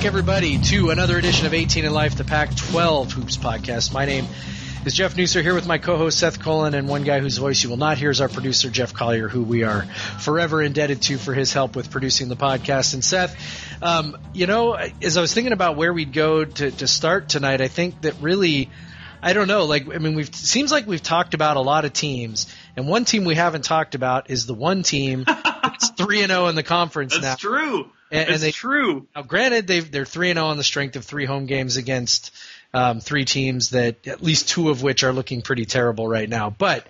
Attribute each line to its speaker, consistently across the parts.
Speaker 1: Back, everybody, to another edition of 18 in Life, the Pac 12 Hoops podcast. My name is Jeff Nusser here with my co-host Seth Colin and one guy whose voice you will not hear is our producer Jeff Collier, who we are forever indebted to for his help with producing the podcast. And Seth, um, you know, as I was thinking about where we'd go to, to start tonight, I think that really, I don't know, like I mean, we've seems like we've talked about a lot of teams, and one team we haven't talked about is the one team that's three and zero in the conference
Speaker 2: That's
Speaker 1: now.
Speaker 2: true.
Speaker 1: And- and
Speaker 2: it's
Speaker 1: they-
Speaker 2: true.
Speaker 1: Now, granted, they've, they're three and zero on the strength of three home games against um, three teams that at least two of which are looking pretty terrible right now. But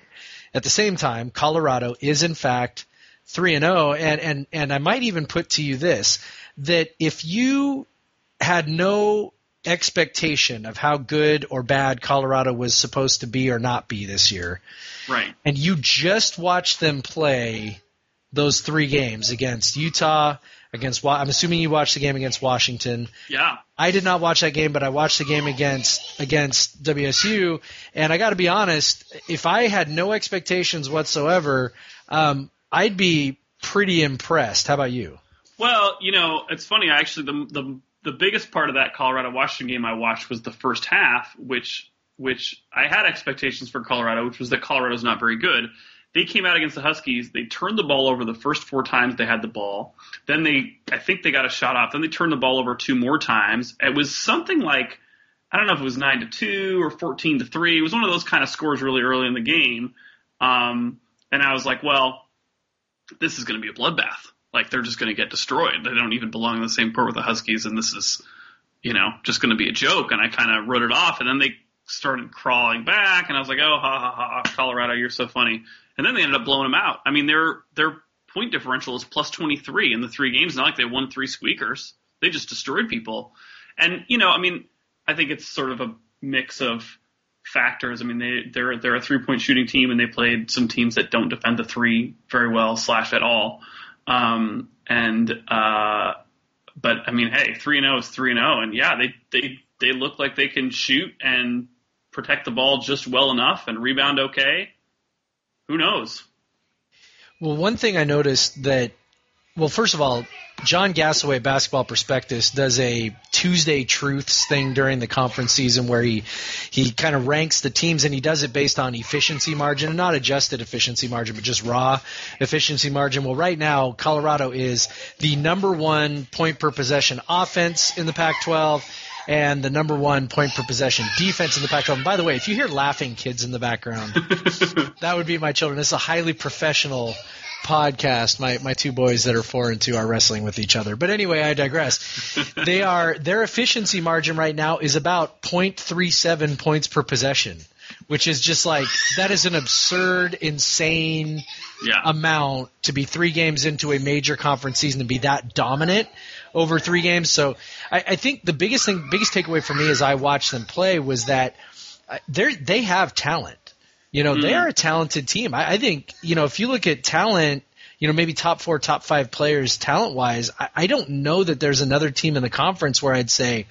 Speaker 1: at the same time, Colorado is in fact three and zero, and and and I might even put to you this: that if you had no expectation of how good or bad Colorado was supposed to be or not be this year,
Speaker 2: Right.
Speaker 1: and you just watched them play those three games against Utah, against I'm assuming you watched the game against Washington.
Speaker 2: Yeah.
Speaker 1: I did not watch that game, but I watched the game against against WSU, and I got to be honest. If I had no expectations whatsoever, um, I'd be pretty impressed. How about you?
Speaker 2: Well, you know, it's funny. Actually, the the the biggest part of that Colorado Washington game I watched was the first half, which which I had expectations for Colorado, which was that Colorado's not very good. They came out against the Huskies. They turned the ball over the first four times they had the ball. Then they, I think they got a shot off. Then they turned the ball over two more times. It was something like, I don't know if it was nine to two or fourteen to three. It was one of those kind of scores really early in the game. Um, and I was like, well, this is going to be a bloodbath. Like they're just going to get destroyed. They don't even belong in the same court with the Huskies, and this is, you know, just going to be a joke. And I kind of wrote it off. And then they started crawling back, and I was like, oh, ha ha ha, Colorado, you're so funny. And then they ended up blowing them out. I mean, their their point differential is plus 23 in the three games. Not like they won three squeakers. They just destroyed people. And you know, I mean, I think it's sort of a mix of factors. I mean, they they're they're a three point shooting team, and they played some teams that don't defend the three very well slash at all. Um, and uh, but I mean, hey, three and zero is three and zero, and yeah, they they they look like they can shoot and protect the ball just well enough and rebound okay. Who knows?
Speaker 1: Well, one thing I noticed that, well, first of all, John Gasaway, Basketball Prospectus, does a Tuesday Truths thing during the conference season where he he kind of ranks the teams and he does it based on efficiency margin and not adjusted efficiency margin, but just raw efficiency margin. Well, right now, Colorado is the number one point per possession offense in the Pac-12 and the number one point per possession defense in the Pac-12. And by the way, if you hear laughing kids in the background, that would be my children. It's a highly professional podcast. My my two boys that are four and two are wrestling with each other. But anyway, I digress. they are their efficiency margin right now is about 0.37 points per possession, which is just like that is an absurd, insane
Speaker 2: Yeah.
Speaker 1: amount to be three games into a major conference season and be that dominant over three games. So I, I think the biggest thing, biggest takeaway for me as I watched them play was that they they have talent. You know, they
Speaker 2: Mhm.
Speaker 1: are a talented team. I, I think you know if you look at talent. You know, maybe top four, top five players talent wise. I, I don't know that there's another team in the conference where I'd say,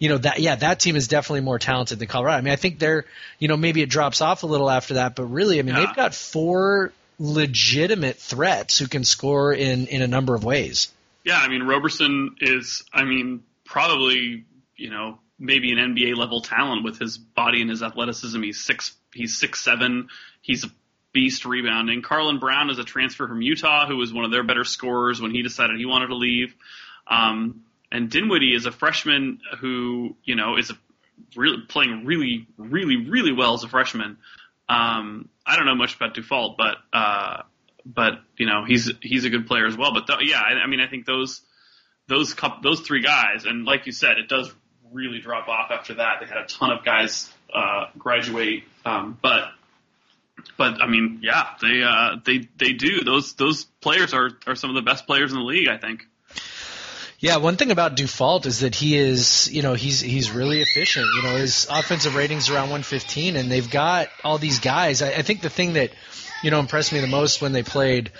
Speaker 1: you know that yeah that team is definitely more talented than Colorado. I mean I think they're you know maybe it drops off a little after that, but really I mean
Speaker 2: Yeah.
Speaker 1: they've got four legitimate threats who can score in in a number of ways.
Speaker 2: Yeah, I mean Roberson is, I mean, probably you know maybe an NBA level talent with his body and his athleticism. He's six, he's six seven. He's a beast rebounding. Carlon Brown is a transfer from Utah who was one of their better scorers when he decided he wanted to leave. Um, and Dinwiddie is a freshman who you know is a really playing really, really, really well as a freshman. Um, I don't know much about Dufault, but uh, but you know he's he's a good player as well. But th- yeah, I, I mean I think those those cup those three guys, and like you said, it does really drop off after that. They had a ton of guys uh, graduate, um, but but I mean yeah, they uh, they they do those those players are are some of the best players in the league. I think.
Speaker 1: Yeah, one thing about Dufault is that he is, you know, he's he's really efficient. You know, his offensive ratings around 115, and they've got all these guys. I, I think the thing that, you know, impressed me the most when they played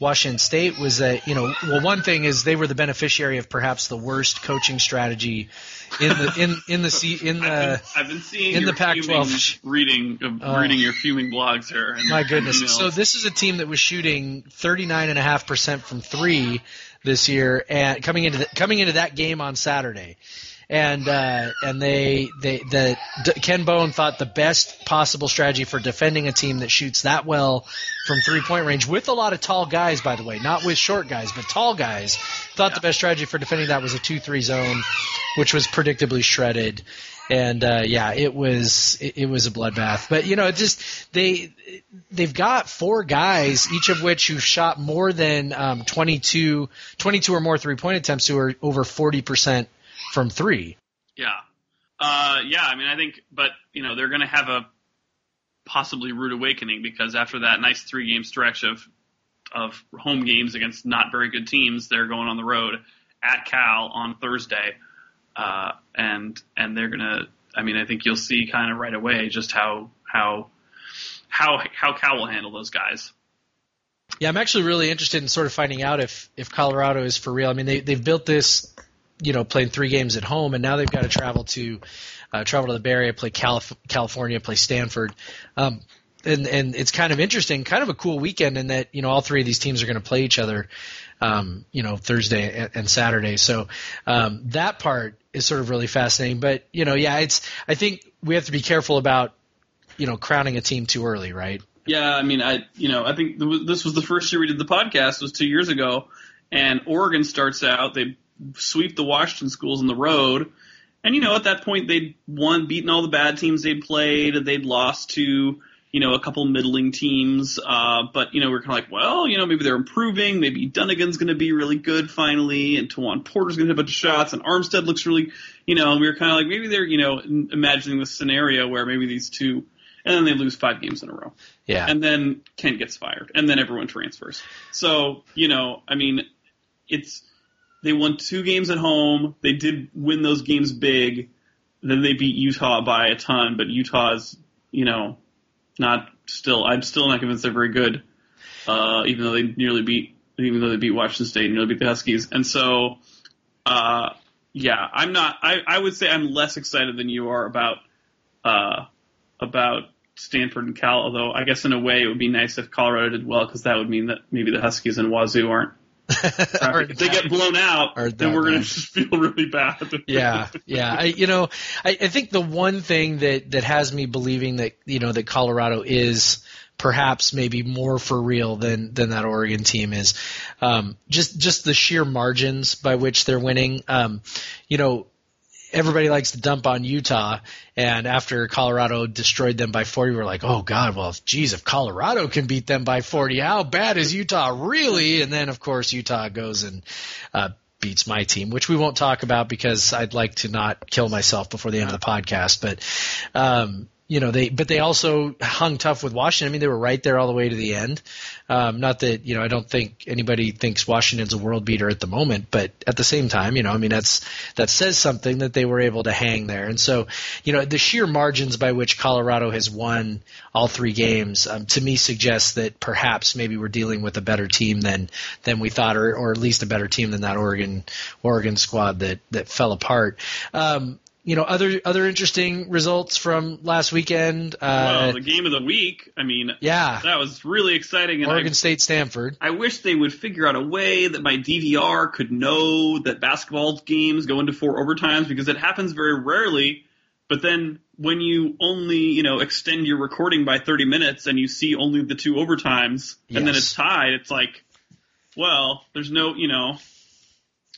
Speaker 1: Washington State was that you know well one thing is they were the beneficiary of perhaps the worst coaching strategy in the in in the in the
Speaker 2: I've been, I've been seeing
Speaker 1: in the Pac-12
Speaker 2: reading uh, reading your fuming blogs here. And
Speaker 1: My goodness.
Speaker 2: emails.
Speaker 1: So this is a team that was shooting 39.5% from 3 this year and coming into the, coming into that game on Saturday. And uh, and they they the D- Ken Bone thought the best possible strategy for defending a team that shoots that well from three point range with a lot of tall guys, by the way, not with short guys, but tall guys. Thought the best strategy for defending that was a two three zone, which was predictably shredded and uh, yeah, it was it, it was a bloodbath. But you know, it just they they've got four guys, each of which who've shot more than um, 22, 22 or more three point attempts, who are over forty percent from three.
Speaker 2: Yeah. Uh, yeah, I mean, I think, but, you know, they're going to have a possibly rude awakening because after that nice three game stretch of, of home games against not very good teams, they're going on the road at Cal on Thursday. Uh, and, and they're going to, I mean, I think you'll see kind of right away just how, how, how, how Cal will handle those guys.
Speaker 1: Yeah, I'm actually really interested in sort of finding out if if Colorado is for real. I mean, they they've built this, you know, playing three games at home, and now they've got to travel to uh, travel to the Bay Area, play Calif- California, play Stanford. Um, and and it's kind of interesting, kind of a cool weekend in that you know all three of these teams are going to play each other, um, you know Thursday and, and Saturday. So um, that part is sort of really fascinating. But you know, yeah, it's I think we have to be careful about you know crowning a team too early, right?
Speaker 2: Yeah, I mean, I you know, I think this was the first year we did the podcast was two years ago, and Oregon starts out they sweep the Washington schools on the road, and you know at that point they'd won, beaten all the bad teams they'd played, they'd lost to you know a couple middling teams, uh, but you know we're kind of like, well, you know maybe they're improving, maybe Dunigan's going to be really good finally, and Tajuan Porter's going to hit a bunch of shots, and Armstead looks really, you know, and we were kind of like maybe they're you know imagining this scenario where maybe these two. And then they lose five games in a row
Speaker 1: Yeah.
Speaker 2: and then Kent gets fired, and then everyone transfers. So you know, I mean, it's they won two games at home. They did win those games big. Then they beat Utah by a ton, but Utah's you know not still. I'm still not convinced they're very good, uh, even though they nearly beat even though they beat Washington State and nearly beat the Huskies. And so, uh, yeah, I'm not. I, I would say I'm less excited than you are about uh, about Stanford and Cal. Although I guess in a way it would be nice if Colorado did well because that would mean that maybe the Huskies and Wazoo aren't. If they get blown out,
Speaker 1: Aren't
Speaker 2: then we're going to just feel really bad.
Speaker 1: yeah, yeah. I, you know, I, I think the one thing that that has me believing that you know that Colorado is perhaps maybe more for real than than that Oregon team is um, just just the sheer margins by which they're winning. Um, you know, everybody likes to dump on Utah, and after Colorado destroyed them by 40, we're like, oh God, well, if, geez, if Colorado can beat them by 40, how bad is Utah really? And then, of course, Utah goes and uh, beats my team, which we won't talk about because I'd like to not kill myself before the end of the podcast. But, um, you know, they, but they also hung tough with Washington. I mean, they were right there all the way to the end. Um, not that, you know, I don't think anybody thinks Washington's a world beater at the moment, but at the same time, you know, I mean, that's, that says something that they were able to hang there. And so, you know, the sheer margins by which Colorado has won all three games, um, to me suggests that perhaps maybe we're dealing with a better team than, than we thought, or, or at least a better team than that Oregon, Oregon squad that, that fell apart. Um, you know, other other interesting results from last weekend. Uh,
Speaker 2: well, the game of the week. I mean,
Speaker 1: yeah,
Speaker 2: that was really exciting. And I-
Speaker 1: Oregon State, Stanford.
Speaker 2: I wish they would figure out a way that my DVR could know that basketball games go into four overtimes because it happens very rarely. But then when you only, you know, extend your recording by 30 minutes and you see only the two overtimes and then it's tied, it's like, well, there's no, you know,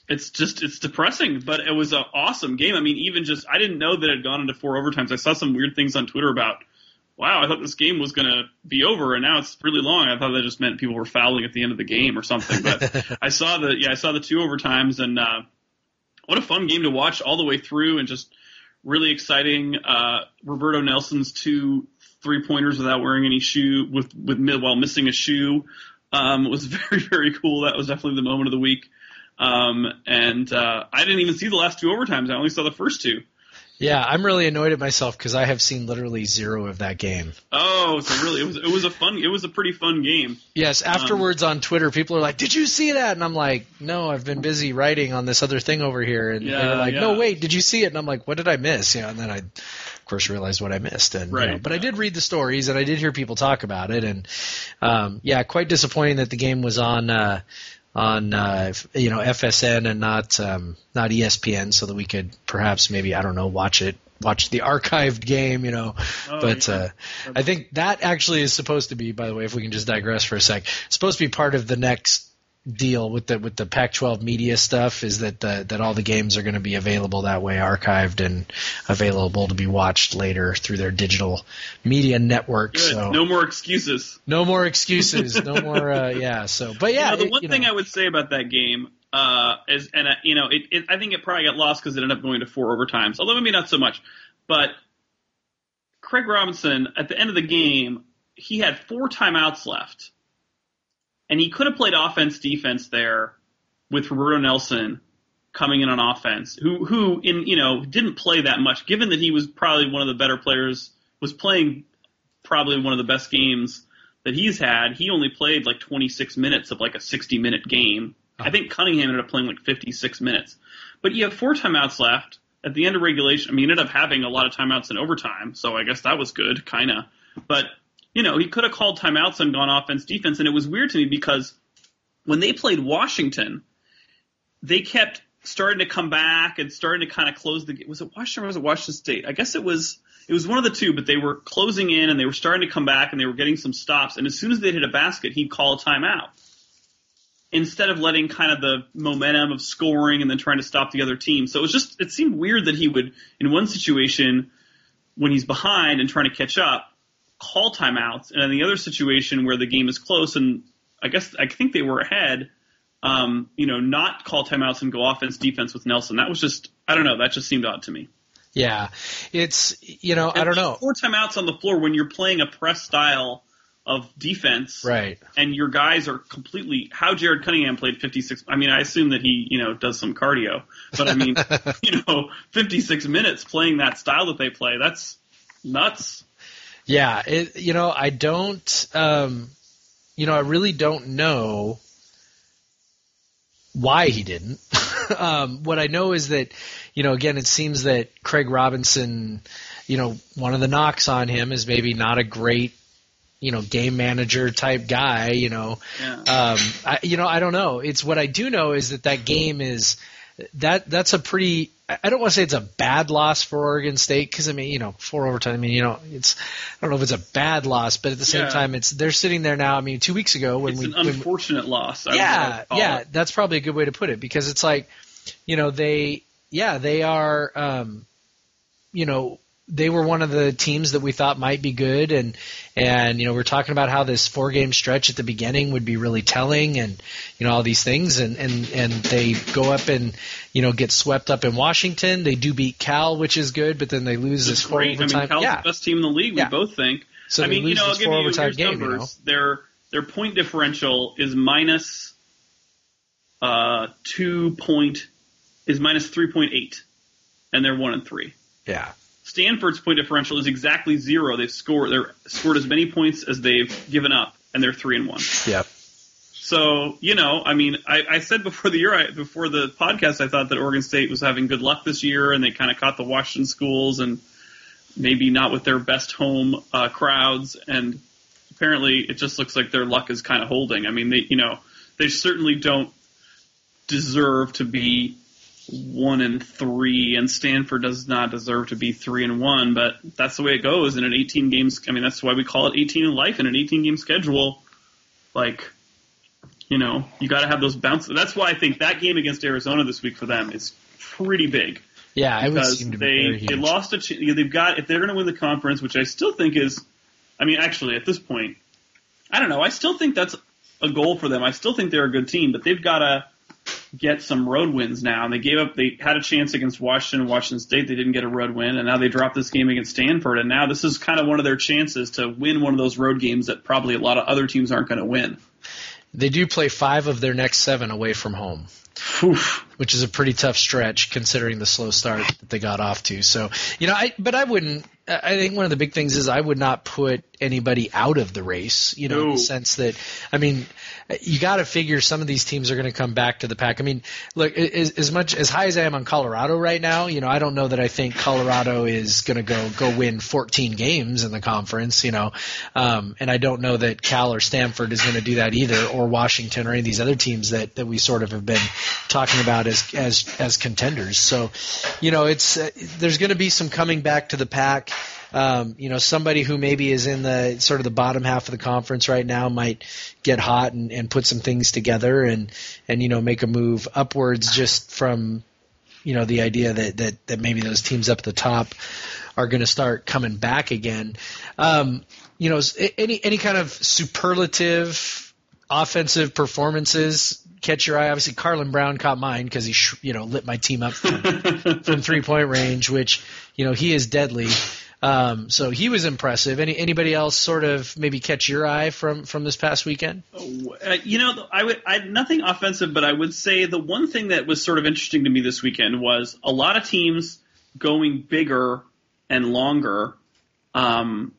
Speaker 2: it's just, it's depressing, but it was an awesome game. I mean, even just, I didn't know that it had gone into four overtimes. I saw some weird things on Twitter about, wow, I thought this game was going to be over and now it's really long. I thought that just meant people were fouling at the end of the game or something. But I saw the, yeah, I saw the two overtimes and, uh, what a fun game to watch all the way through and just really exciting. Uh, Roberto Nelson's two three pointers without wearing any shoe with, with, while missing a shoe, um, was very, very cool. That was definitely the moment of the week. Um, and, uh, I didn't even see the last two overtimes. I only saw the first two.
Speaker 1: Yeah, I'm really annoyed at myself because I have seen literally zero of that game.
Speaker 2: Oh, so really, it was it was a fun, it was a pretty fun game.
Speaker 1: Yes, afterwards um, on Twitter, people are like, "Did you see that?" And I'm like, "No, I've been busy writing on this other thing over here." And yeah, they're like, yeah. "No, wait, did you see it?" And I'm like, "What did I miss?" You know, and then I, of course, realized what I missed. And right. You know, but I did read the stories and I did hear people talk about it. And um, yeah, quite disappointing that the game was on. Uh, on uh, you know FSN and not um, not ESPN, so that we could perhaps maybe I don't know watch it watch the archived game, you know. Oh, but yeah. uh, I think that actually is supposed to be, by the way, if we can just digress for a sec, supposed to be part of the next deal with the with the Pac-12 media stuff is that the, that all the games are going to be available that way, archived and available to be watched later through their digital media network. Good. So
Speaker 2: no more excuses.
Speaker 1: No more excuses. no more. Uh, yeah. So, but yeah.
Speaker 2: You know, the one thing know. I would say about that game uh, is, and uh, you know, it, it, I think it probably got lost because it ended up going to four overtimes. Although maybe not so much. But Craig Robinson at the end of the game, he had four timeouts left and he could have played offense defense there with Roberto Nelson coming in on offense, who who in you know didn't play that much, given that he was probably one of the better players, was playing probably one of the best games that he's had. He only played like 26 minutes of like a 60 minute game. I think Cunningham ended up playing like 56 minutes. But you have four timeouts left at the end of regulation. I mean, he ended up having a lot of timeouts in overtime, so I guess that was good, kind of. But you know, he could have called timeouts and gone offense defense. And it was weird to me because when they played Washington, they kept starting to come back and starting to kind of close the. Was it Washington or was it Washington State? I guess it was. It was one of the two, but they were closing in and they were starting to come back and they were getting some stops. And as soon as they hit a basket, he'd call a timeout instead of letting kind of the momentum of scoring and then trying to stop the other team. So it was just it seemed weird that he would in one situation when he's behind and trying to catch up call timeouts, and in the other situation where the game is close and I guess I think they were ahead, um, you know, not call timeouts and go offense defense with Nelson. That was just I don't know. That just seemed odd to me.
Speaker 1: Yeah, it's you know
Speaker 2: and
Speaker 1: I don't know
Speaker 2: four timeouts on the floor when you're playing a press style of defense,
Speaker 1: right?
Speaker 2: And your guys are completely how Jared Cunningham played 56. I mean, I assume that he you know does some cardio, but I mean, you know, 56 minutes playing that style that they play. That's nuts.
Speaker 1: Yeah, it, you know, I don't, um, you know, I really don't know why he didn't. um, what I know is that, you know, again, it seems that Craig Robinson, you know, one of the knocks on him is maybe not a great, you know, game manager type guy. You know, yeah. um, I, you know, I don't know. It's what I do know is that that game is that that's a pretty I don't want to say it's a bad loss for Oregon State because I mean you know four overtime I mean you know it's I don't know if it's a bad loss but at the same yeah. time it's they're sitting there now I mean two weeks ago when
Speaker 2: it's
Speaker 1: we
Speaker 2: an unfortunate
Speaker 1: we,
Speaker 2: loss
Speaker 1: I yeah yeah it. that's probably a good way to put it because it's like you know they yeah they are um, you know they were one of the teams that we thought might be good and and you know we're talking about how this four game stretch at the beginning would be really telling and you know all these things and and and they go up and you know get swept up in Washington they do beat Cal which is good but then they lose this four
Speaker 2: great.
Speaker 1: overtime
Speaker 2: I mean, Cal's
Speaker 1: yeah.
Speaker 2: the best team in the league we both think
Speaker 1: so
Speaker 2: I mean
Speaker 1: you
Speaker 2: know
Speaker 1: I'll
Speaker 2: give you
Speaker 1: overtime game,
Speaker 2: numbers
Speaker 1: you know?
Speaker 2: their their point differential is minus uh two point is minus three point eight and they're one and three
Speaker 1: yeah
Speaker 2: Stanford's point differential is exactly zero. They've scored they're scored as many points as they've given up, and they're three and one.
Speaker 1: Yep.
Speaker 2: So you know, I mean, I, I said before the year, I, before the podcast, I thought that Oregon State was having good luck this year, and they kind of caught the Washington schools, and maybe not with their best home uh, crowds, and apparently it just looks like their luck is kind of holding. I mean, they you know they certainly don't deserve to be one and three, and Stanford does not deserve to be three and one, but that's the way it goes in an 18 games. I mean, that's why we call it 18 in life in an 18 game schedule. Like, you know, you got to have those bounces. That's why I think that game against Arizona this week for them is pretty big.
Speaker 1: Yeah,
Speaker 2: it
Speaker 1: would seem to
Speaker 2: they, be
Speaker 1: very huge.
Speaker 2: They lost a. Ch- they've got if they're going to win the conference, which I still think is. I mean, actually, at this point, I don't know. I still think that's a goal for them. I still think they're a good team, but they've got to get some road wins now. And they gave up, they had a chance against Washington Washington State. They didn't get a road win. And now they dropped this game against Stanford. And now this is kind of one of their chances to win one of those road games that probably a lot of other teams aren't going to win.
Speaker 1: They do play five of their next seven away from home.
Speaker 2: Oof.
Speaker 1: which is a pretty tough stretch considering the slow start that they got off to. So, you know, I but I wouldn't. I think one of the big things is I would not put anybody out of the race. You know, no. in the sense that I mean, you got to figure some of these teams are going to come back to the pack. I mean, look, as, as, much as high as I am on Colorado right now, you know, I don't know that I think Colorado is going to go go win 14 games in the conference. You know, um, and I don't know that Cal or Stanford is going to do that either, or Washington or any of these other teams that that we sort of have been talking about as as as contenders. So, you know, it's uh, there's going to be some coming back to the pack. Um, you know, somebody who maybe is in the sort of the bottom half of the conference right now might get hot and, and put some things together and and you know make a move upwards just from you know the idea that that that maybe those teams up at the top are going to start coming back again. Um, you know, any any kind of superlative offensive performances catch your eye? Obviously, Carlon Brown caught mine because he, you know, lit my team up from, from three point range, which, you know, he is deadly. Um, so he was impressive. Any anybody else sort of maybe catch your eye from from this past weekend?
Speaker 2: Uh, you know, I would I nothing offensive, but I would say the one thing that was sort of interesting to me this weekend was a lot of teams going bigger and longer. Um,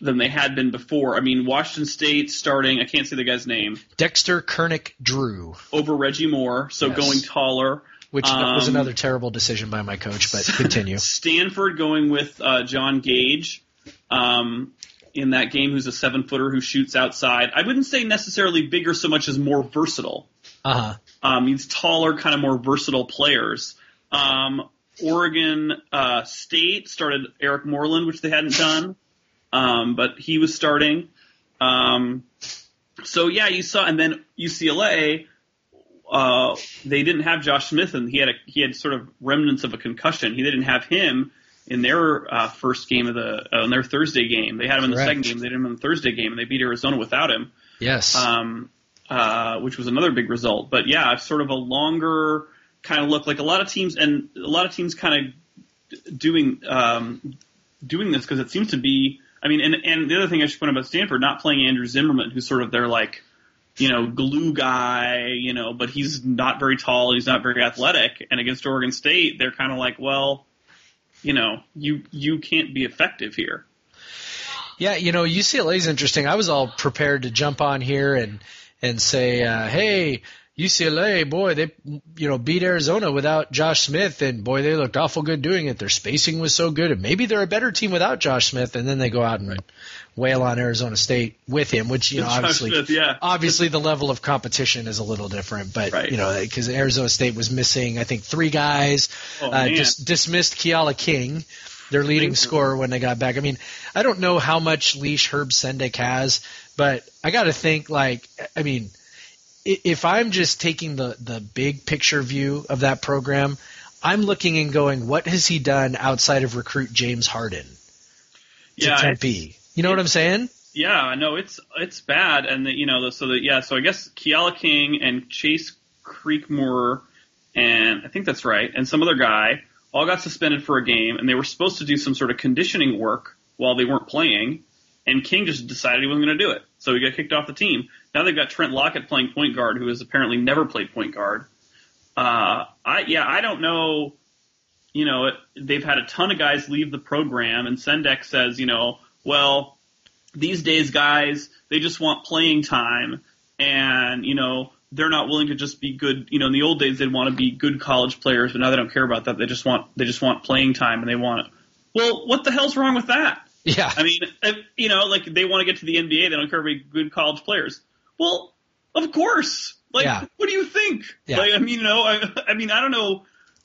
Speaker 2: than they had been before. I mean, Washington State starting, I can't say the guy's name.
Speaker 1: Dexter Kernick Drew.
Speaker 2: Over Reggie Moore, so yes. going taller.
Speaker 1: Which um, was another terrible decision by my coach, but continue.
Speaker 2: Stanford going with uh, John Gage um, in that game, who's a seven footer who shoots outside. I wouldn't say necessarily bigger so much as more versatile.
Speaker 1: Uh huh.
Speaker 2: Um, he's taller, kind of more versatile players. Um, Oregon uh, State started Eric Moreland, which they hadn't done um, but he was starting. Um, so yeah, you saw, and then UCLA, uh, they didn't have Josh Smith, and he had a, he had sort of remnants of a concussion. He didn't have him in their uh, first game of the uh, in their Thursday game. They had him in Correct. the second game. They didn't have him in the Thursday game, and they beat Arizona without him.
Speaker 1: Yes.
Speaker 2: Um, uh, which was another big result. But yeah, sort of a longer kind of look. Like a lot of teams, and a lot of teams kind of doing um, doing this because it seems to be I mean, and and the other thing I should point out about Stanford, not playing Andrew Zimmerman, who's sort of their like, you know, glue guy, you know, but he's not very tall, he's not very athletic, and against Oregon State, they're kind of like, well, you know, you you can't be effective here.
Speaker 1: Yeah, you know, UCLA is interesting. I was all prepared to jump on here and and say, uh, hey, UCLA, boy, they you know beat Arizona without Josh Smith, and boy, they looked awful good doing it. Their spacing was so good, and maybe they're a better team without Josh Smith. And then they go out and right. wail on Arizona State with him, which you know obviously,
Speaker 2: Smith, yeah.
Speaker 1: obviously the level of competition is a little different. But right. you know because Arizona State was missing, I think three guys, oh, uh, just dismissed Keala King their leading scorer when they got back. I mean, I don't know how much leash Herb Sendek has, but I got to think like, I mean, if I'm just taking the the big picture view of that program, I'm looking and going, what has he done outside of recruit James Harden to yeah, Tempe? You know what I'm saying?
Speaker 2: Yeah, no, it's it's bad, and the, you know, so that yeah, so I guess Keala King and Chase Creekmore, and I think that's right, and some other guy all got suspended for a game, and they were supposed to do some sort of conditioning work while they weren't playing, and King just decided he wasn't going to do it, so he got kicked off the team. Now they've got Trent Lockett playing point guard, who has apparently never played point guard. Uh, I yeah, I don't know. You know, it, they've had a ton of guys leave the program, and Sendek says, you know, well, these days guys they just want playing time, and you know they're not willing to just be good. You know, in the old days they'd want to be good college players, but now they don't care about that. They just want they just want playing time, and they want. Well, what the hell's wrong with that?
Speaker 1: Yeah.
Speaker 2: I mean, if, you know, like they want to get to the NBA, they don't care about good college players. Well, of course. Like, yeah. what do you think? Yeah. Like, I mean, you know, I, I mean, I don't know.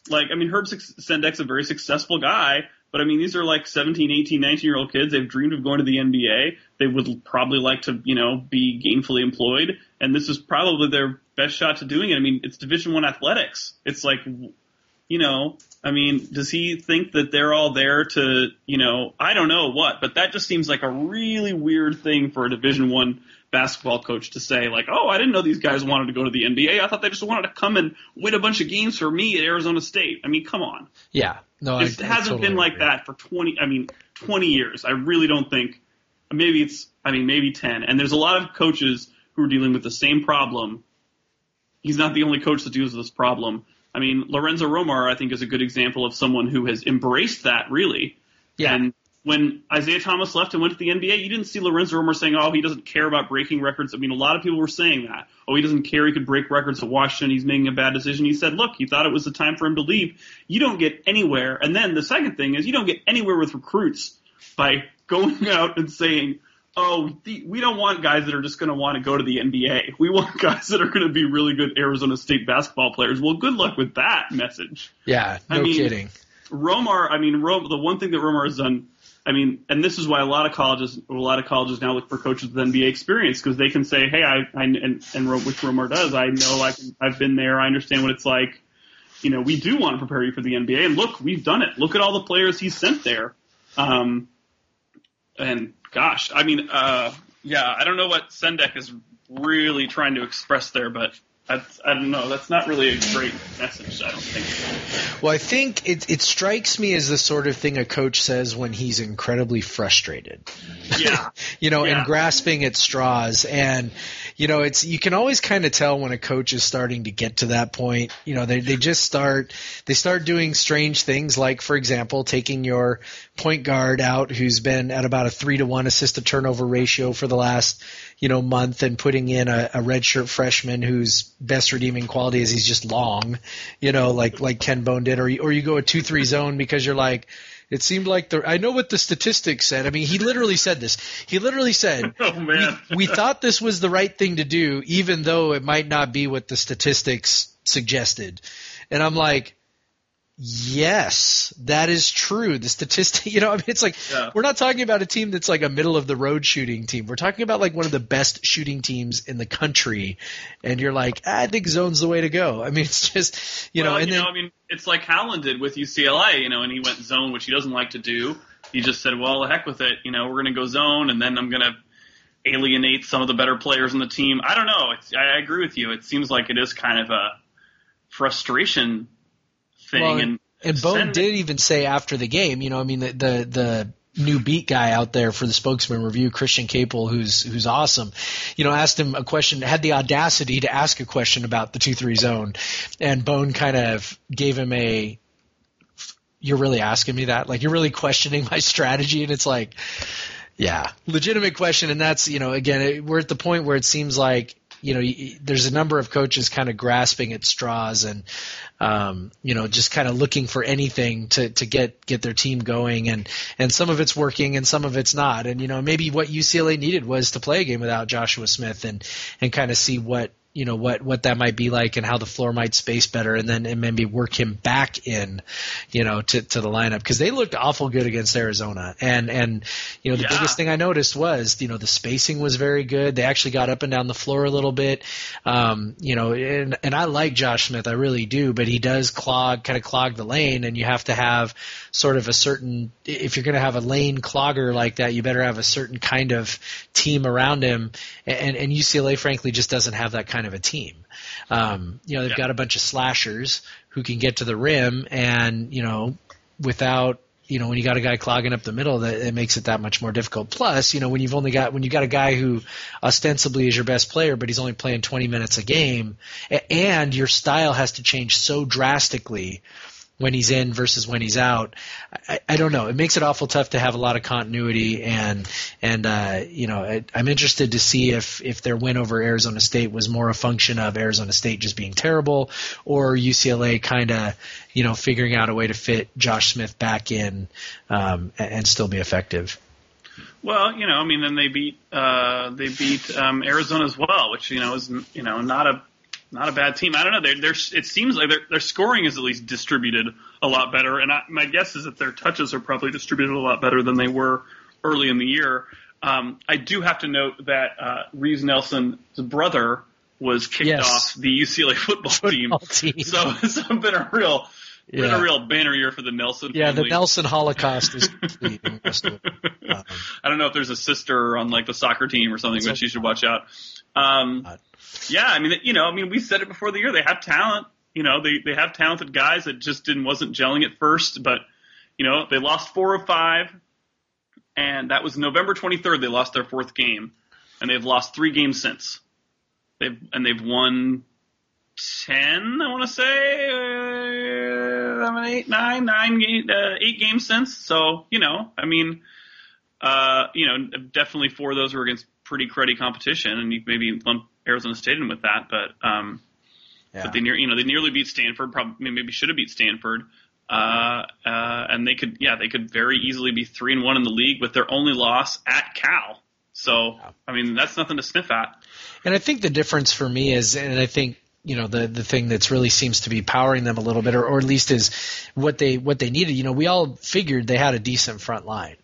Speaker 2: Like, I mean, Herb Sendek's a very successful guy, but I mean, these are like 17, 18, 19 year old kids. They've dreamed of going to the NBA. They would probably like to, you know, be gainfully employed, and this is probably their best shot to doing it. I mean, it's Division One athletics. It's like, you know, I mean, does he think that they're all there to, you know, I don't know what, but that just seems like a really weird thing for a Division One basketball coach to say like, "Oh, I didn't know these guys wanted to go to the NBA. I thought they just wanted to come and win a bunch of games for me at Arizona State." I mean, come on.
Speaker 1: Yeah. No,
Speaker 2: it
Speaker 1: I,
Speaker 2: hasn't
Speaker 1: I totally
Speaker 2: been like
Speaker 1: agree.
Speaker 2: that for 20 I mean, 20 years. I really don't think maybe it's I mean, maybe 10. And there's a lot of coaches who are dealing with the same problem he's not the only coach that deals with this problem. I mean, Lorenzo Romar, I think, is a good example of someone who has embraced that really.
Speaker 1: Yeah.
Speaker 2: And when Isaiah Thomas left and went to the NBA, you didn't see Lorenzo Romar saying, "Oh, he doesn't care about breaking records." I mean, a lot of people were saying that. Oh, he doesn't care. He could break records at Washington. He's making a bad decision. He said, "Look, he thought it was the time for him to leave." You don't get anywhere. And then the second thing is, you don't get anywhere with recruits by going out and saying, "Oh, the, we don't want guys that are just going to want to go to the NBA. We want guys that are going to be really good Arizona State basketball players." Well, good luck with that message.
Speaker 1: Yeah, no
Speaker 2: I mean,
Speaker 1: kidding.
Speaker 2: Romar, I mean, Rom, the one thing that Romar has done, I mean, and this is why a lot of colleges, a lot of colleges now look for coaches with NBA experience because they can say, hey, I, I and, and which Romar does, I know I can, I've been there, I understand what it's like. You know, we do want to prepare you for the NBA, and look, we've done it. Look at all the players he's sent there. Um, and gosh, I mean, uh, yeah, I don't know what Sendek is really trying to express there, but that's, I don't know. That's not really a great message. I don't think.
Speaker 1: Well, I think it it strikes me as the sort of thing a coach says when he's incredibly frustrated.
Speaker 2: Yeah.
Speaker 1: you know,
Speaker 2: Yeah.
Speaker 1: and grasping at straws. And, you know, it's, you can always kind of tell when a coach is starting to get to that point. You know, they, they just start, they start doing strange things like, for example, taking your point guard out who's been at about a three to one assist to turnover ratio for the last, you know, month and putting in a, a redshirt freshman whose best redeeming quality is he's just long, you know, like, like Ken Bone did, or, or you go a two, three zone because you're like, it seemed like the I know what the statistics said. I mean, he literally said this. He literally said,
Speaker 2: Oh man.
Speaker 1: we, we thought this was the right thing to do, even though it might not be what the statistics suggested. And I'm like, yes, that is true. The statistic, you know, I mean, it's like,
Speaker 2: Yeah.
Speaker 1: we're not talking about a team that's like a middle of the road shooting team. We're talking about like one of the best shooting teams in the country. And you're like, "Ah, I think zone's the way to go. I mean, it's just, you know, and
Speaker 2: you
Speaker 1: then,
Speaker 2: know, I mean, it's like Howland did with UCLA, you know, and he went zone, which he doesn't like to do. He just said, "Well, the heck with it, you know, we're going to go zone, and then I'm going to alienate some of the better players on the team." I don't know. It's, I agree with you. It seems like it is kind of a frustration thing,
Speaker 1: Well,
Speaker 2: and
Speaker 1: And Bone did even say after the game, you know, I mean, the, the the new beat guy out there for the spokesman review, Christian Caple, who's who's awesome, you know, asked him a question, had the audacity to ask a question about the two three zone, and Bone kind of gave him a, you're really asking me that, like you're really questioning my strategy, and it's like, yeah, legitimate question, and that's you know, again, it, we're at the point where it seems like you know, there's a number of coaches kind of grasping at straws and, um, you know, just kind of looking for anything to, to get, get their team going. And, and some of it's working and some of it's not. And, you know, maybe what UCLA needed was to play a game without Joshua Smith and, and kind of see what, you know, what, what that might be like and how the floor might space better and then and maybe work him back in, you know, to, to the lineup because they looked awful good against Arizona. And, and, you know, the
Speaker 2: Yeah.
Speaker 1: biggest thing I noticed was, you know, the spacing was very good. They actually got up and down the floor a little bit. Um, you know, and, and I like Josh Smith. I really do, but he does clog, kind of clog the lane and you have to have sort of a certain, if you're going to have a lane clogger like that, you better have a certain kind of team around him. And, and UCLA frankly just doesn't have that kind of a team. Um, you know, they've
Speaker 2: Yeah.
Speaker 1: got a bunch of slashers who can get to the rim and, you know, without you know when you got a guy clogging up the middle that it makes it that much more difficult plus you know when you've only got when you got a guy who ostensibly is your best player but he's only playing 20 minutes a game and your style has to change so drastically when he's in versus when he's out. I, I don't know. It makes it awful tough to have a lot of continuity, and and uh, you know I, I'm interested to see if if their win over Arizona State was more a function of Arizona State just being terrible, or UCLA kind of you know figuring out a way to fit Josh Smith back in um, and, and still be effective.
Speaker 2: Well, you know, I mean, then they beat uh, they beat um, Arizona as well, which you know is you know not a not a bad team. I don't know. They're, they're, it seems like their scoring is at least distributed a lot better, and I, my guess is that their touches are probably distributed a lot better than they were early in the year. Um, I do have to note that uh, Reeves Nelson's brother was kicked
Speaker 1: Yes.
Speaker 2: off the UCLA football,
Speaker 1: Football team.
Speaker 2: so so it's been a real been a real banner year for the Nelson
Speaker 1: Yeah, the. Nelson Holocaust is complete. in Westwood. Um,
Speaker 2: I don't know if there's a sister on like the soccer team or something, but you should watch out. Um. Yeah, I mean, you know, I mean, we said it before the year. They have talent. You know, they they have talented guys that just didn't wasn't gelling at first, but you know, they lost four of five, and that was November 23rd. They lost their fourth game, and they've lost three games since. They've and they've won ten, I want to say, uh, eight, nine, nine, game, uh, eight games since. So you know, I mean, uh, you know, definitely four of those were against pretty cruddy competition, and you maybe lump Arizona State in with that, but um, yeah. but they near, you know, they nearly beat Stanford. Probably maybe should have beat Stanford. Uh, uh, and they could, yeah, they could very easily be three and one in the league with their only loss at Cal. So, I mean, that's nothing to sniff at.
Speaker 1: And I think the difference for me is, and I think you know the the thing that's really seems to be powering them a little bit, or, or at least is what they what they needed. You know, we all figured they had a decent front line,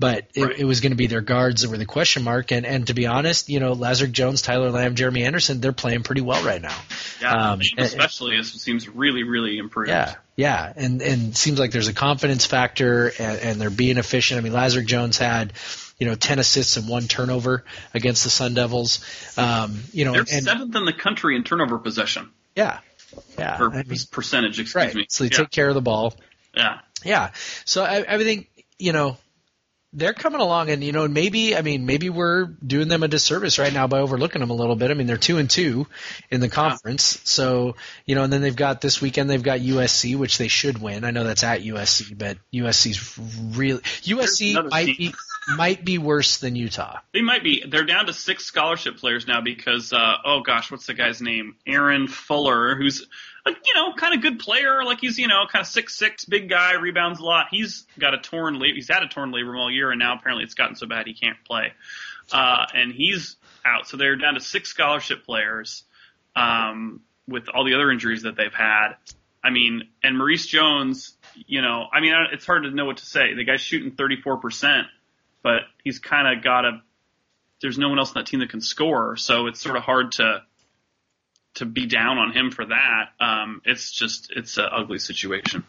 Speaker 1: but it, right. it was going to be their guards that were the question mark. And and to be honest, you know, Lazeric Jones, Tyler Lamb, Jerime Anderson, they're playing pretty well right now.
Speaker 2: Yeah, um, especially and, it seems really really improved.
Speaker 1: Yeah, yeah, and and seems like there's a confidence factor, and, and they're being efficient. I mean, Lazeric Jones had you know, 10 assists and one turnover against the Sun Devils. Um, you know,
Speaker 2: they're
Speaker 1: and,
Speaker 2: seventh in the country in turnover possession.
Speaker 1: Yeah. Yeah.
Speaker 2: Or I mean, percentage, excuse
Speaker 1: right.
Speaker 2: me.
Speaker 1: So they
Speaker 2: yeah.
Speaker 1: take care of the ball.
Speaker 2: Yeah.
Speaker 1: Yeah. So I, I think, you know, they're coming along and you know maybe I mean maybe we're doing them a disservice right now by overlooking them a little bit. I mean they're 2 and 2 in the conference. Yeah. So, you know, and then they've got this weekend they've got USC which they should win. I know that's at USC, but USC's really USC might be might be worse than Utah.
Speaker 2: They might be. They're down to six scholarship players now because uh, oh gosh, what's the guy's name? Aaron Fuller, who's a, you know kind of good player. Like he's you know kind of six six, big guy, rebounds a lot. He's got a torn labrum. He's had a torn labrum all year, and now apparently it's gotten so bad he can't play. Uh, and he's out. So they're down to six scholarship players um, with all the other injuries that they've had. I mean, and Maurice Jones, you know, I mean, it's hard to know what to say. The guy's shooting 34% but he's kind of got a. There's no one else on that team that can score, so it's sort of hard to to be down on him for that. Um, it's just it's an ugly situation.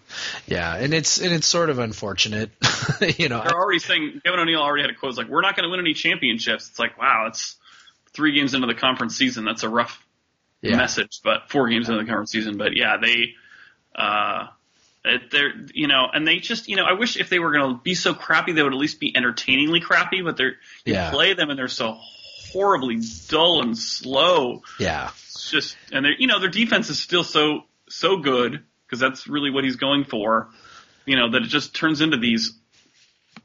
Speaker 1: Yeah, and it's and it's sort of unfortunate. you know,
Speaker 2: they're already saying Kevin O'Neill already had a quote like, "We're not going to win any championships." It's like, wow, it's three games into the conference season. That's a rough yeah. message, but four games into the conference season. But yeah, they. Uh, they're you know, and they just you know, I wish if they were going to be so crappy, they would at least be entertainingly crappy. But they're you yeah. play them and they're so horribly dull and slow.
Speaker 1: Yeah,
Speaker 2: it's just and they you know their defense is still so so good because that's really what he's going for. You know that it just turns into these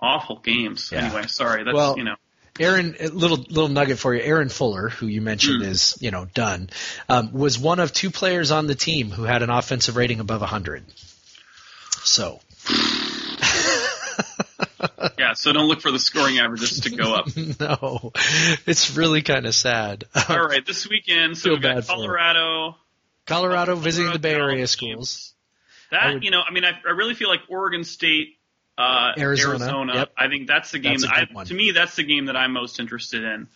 Speaker 2: awful games. Yeah. Anyway, sorry. That's
Speaker 1: well,
Speaker 2: you know.
Speaker 1: Aaron, little little nugget for you. Aaron Fuller, who you mentioned mm. is you know done, um, was one of two players on the team who had an offensive rating above 100. So.
Speaker 2: Yeah, so don't look for the scoring averages to go up.
Speaker 1: no, it's really kind of sad.
Speaker 2: All right, this weekend, so we've got Colorado.
Speaker 1: Colorado visiting the Bay Area schools.
Speaker 2: That would, you know, I mean, I, I really feel like Oregon State, uh, Arizona. Arizona
Speaker 1: yep.
Speaker 2: I think that's the game.
Speaker 1: That's
Speaker 2: that I, to me, that's the game that I'm most interested in.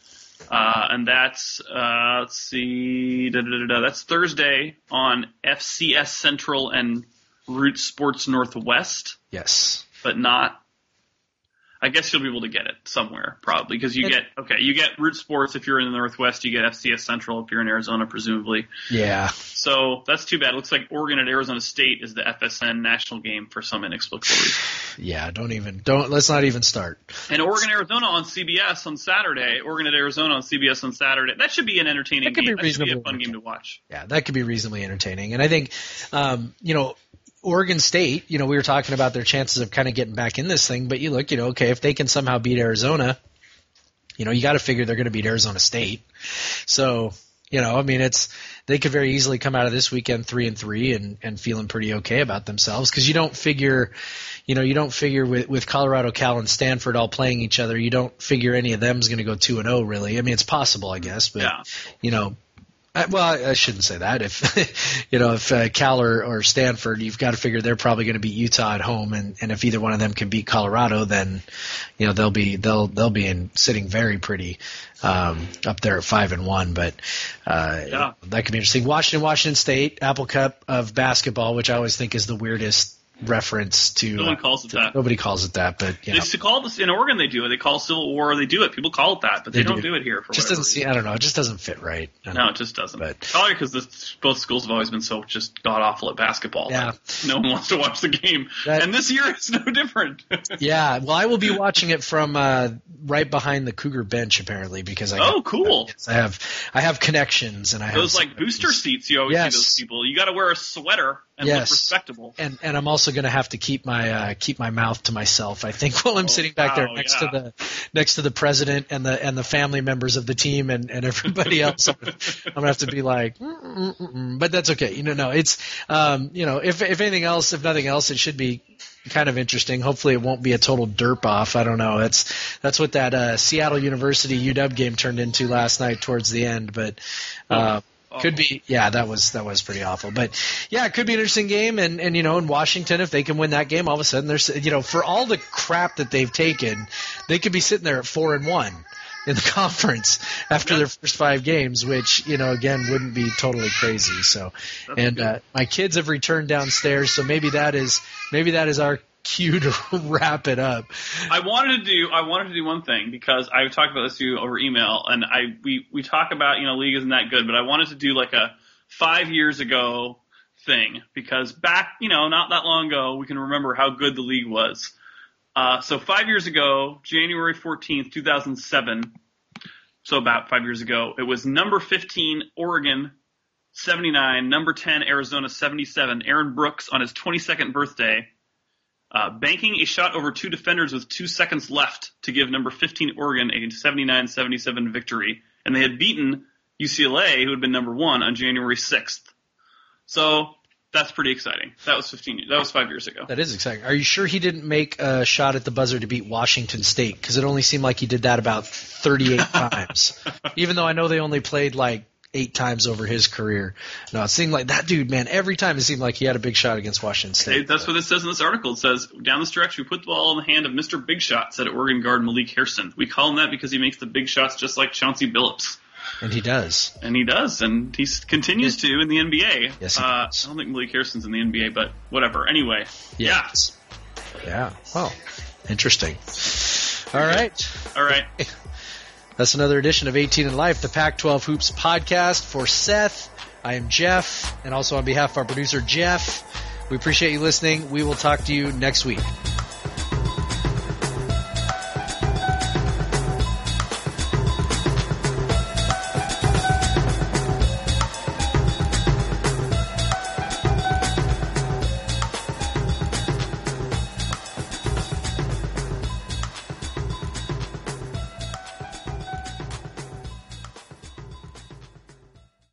Speaker 2: Uh, and that's uh, let's see, da, da, da, that's Thursday on FCS Central and Root Sports Northwest.
Speaker 1: Yes.
Speaker 2: But not. I guess you'll be able to get it somewhere probably because you it, get okay. You get Root Sports if you're in the Northwest. You get FCS Central if you're in Arizona, presumably.
Speaker 1: Yeah.
Speaker 2: So that's too bad. It looks like Oregon at Arizona State is the FSN national game for some inexplicable reason.
Speaker 1: Yeah. Don't even don't. Let's not even start.
Speaker 2: And Oregon Arizona on CBS on Saturday. Oregon at Arizona on CBS on Saturday. That should be an entertaining.
Speaker 1: That could
Speaker 2: game.
Speaker 1: be reasonably
Speaker 2: that should be a fun game to watch.
Speaker 1: Yeah, that could be reasonably entertaining. And I think, um, you know, Oregon State, you know, we were talking about their chances of kind of getting back in this thing, but you look, you know, okay, if they can somehow beat Arizona, you know, you got to figure they're going to beat Arizona State. So, you know, I mean, it's they could very easily come out of this weekend three and three and and feeling pretty okay about themselves because you don't figure, you know, you don't figure with with Colorado, Cal, and Stanford all playing each other, you don't figure any of them is going to go two and zero oh, really. I mean, it's possible, I guess, but
Speaker 2: yeah.
Speaker 1: you know, well, I, shouldn't say that. If you know, if uh, Cal or, or Stanford, you've got to figure they're probably going to beat Utah at home, and, and if either one of them can beat Colorado, then you know they'll be they'll they'll be in sitting very pretty um, up there at five and one. But uh,
Speaker 2: yeah.
Speaker 1: that could be interesting. Washington, Washington State, Apple Cup of basketball, which I always think is the weirdest reference to.
Speaker 2: No one calls it that.
Speaker 1: Nobody calls it that, but you know.
Speaker 2: They call this in Oregon. They do it. They call Civil War. They do it. People call it that, but they,
Speaker 1: They
Speaker 2: don't
Speaker 1: do.
Speaker 2: do it here. For
Speaker 1: just doesn't
Speaker 2: reason.
Speaker 1: I don't know. It just doesn't fit right.
Speaker 2: No,
Speaker 1: know.
Speaker 2: it just doesn't.
Speaker 1: But-
Speaker 2: Probably because both schools have always been so just god awful at basketball.
Speaker 1: Yeah.
Speaker 2: No one wants to watch the game,
Speaker 1: That-
Speaker 2: and this year it's no different.
Speaker 1: Yeah, well, I will be watching it from uh, right behind the Cougar bench apparently because I
Speaker 2: oh, cool.
Speaker 1: yes, I have I have connections and I have
Speaker 2: Those
Speaker 1: some-
Speaker 2: like booster seats, you always
Speaker 1: Yes.
Speaker 2: see those people. You got to wear a sweater and look
Speaker 1: Yes.
Speaker 2: respectable.
Speaker 1: and and I'm also going to have to keep my uh, keep my mouth to myself. I think while I'm
Speaker 2: Oh,
Speaker 1: sitting back there next
Speaker 2: yeah.
Speaker 1: to the next to the president and the and the family members of the team and and everybody else, I'm gonna, I'm gonna have to be like, mm, mm, mm, mm. but that's okay. You know, no, it's um, you know, if if anything else, if nothing else, it should be kind of interesting. Hopefully, it won't be a total derp off. I don't know. That's that's what that uh, Seattle University UW game turned into last night towards the end, but. Uh, could be, yeah. That was that was pretty awful, but yeah, it could be an interesting game. And and you know, in Washington, if they can win that game, all of a sudden, there's you know, for all the crap that they've taken, they could be sitting there at four and one in the conference after their first five games, which you know, again, wouldn't be totally crazy. So,
Speaker 2: That's
Speaker 1: and uh, my kids have returned downstairs, so maybe that is maybe that is our cue to wrap it up.
Speaker 2: I wanted to do I wanted to do one thing because I talked about this to you over email, and I we we talk about you know league isn't that good, but I wanted to do like a five years ago thing because back you know not that long ago we can remember how good the league was. Uh, so five years ago, January fourteenth, two thousand seven. So about five years ago, it was number fifteen Oregon. 79, number 10, Arizona 77, Aaron Brooks on his 22nd birthday uh, banking a shot over two defenders with two seconds left to give number 15 Oregon a 79-77 victory, and they had beaten UCLA, who had been number one, on January 6th. So that's pretty exciting. That was 15. That was five years ago.
Speaker 1: That is exciting. Are you sure he didn't make a shot at the buzzer to beat Washington State? Because it only seemed like he did that about 38 times. Even though I know they only played like eight times over his career. No, it seemed like that dude, man, every time it seemed like he had a big shot against Washington State.
Speaker 2: that's what it says in this article. It says, down the stretch, we put the ball in the hand of Mr. Big Shot, said Oregon guard Malik Hairston. We call him that because he makes the big shots just like Chauncey Billups.
Speaker 1: And he does.
Speaker 2: And he does, and he continues to in the NBA.
Speaker 1: Yes,
Speaker 2: uh. I don't think Malik Hairston's in the NBA, but whatever. Anyway, yeah.
Speaker 1: Yes. Yeah. Well, interesting. All right.
Speaker 2: All right.
Speaker 1: That's another edition of 18 in Life, the Pac 12 Hoops podcast. For Seth, I am Jeff, and also on behalf of our producer, Jeff, we appreciate you listening. We will talk to you next week.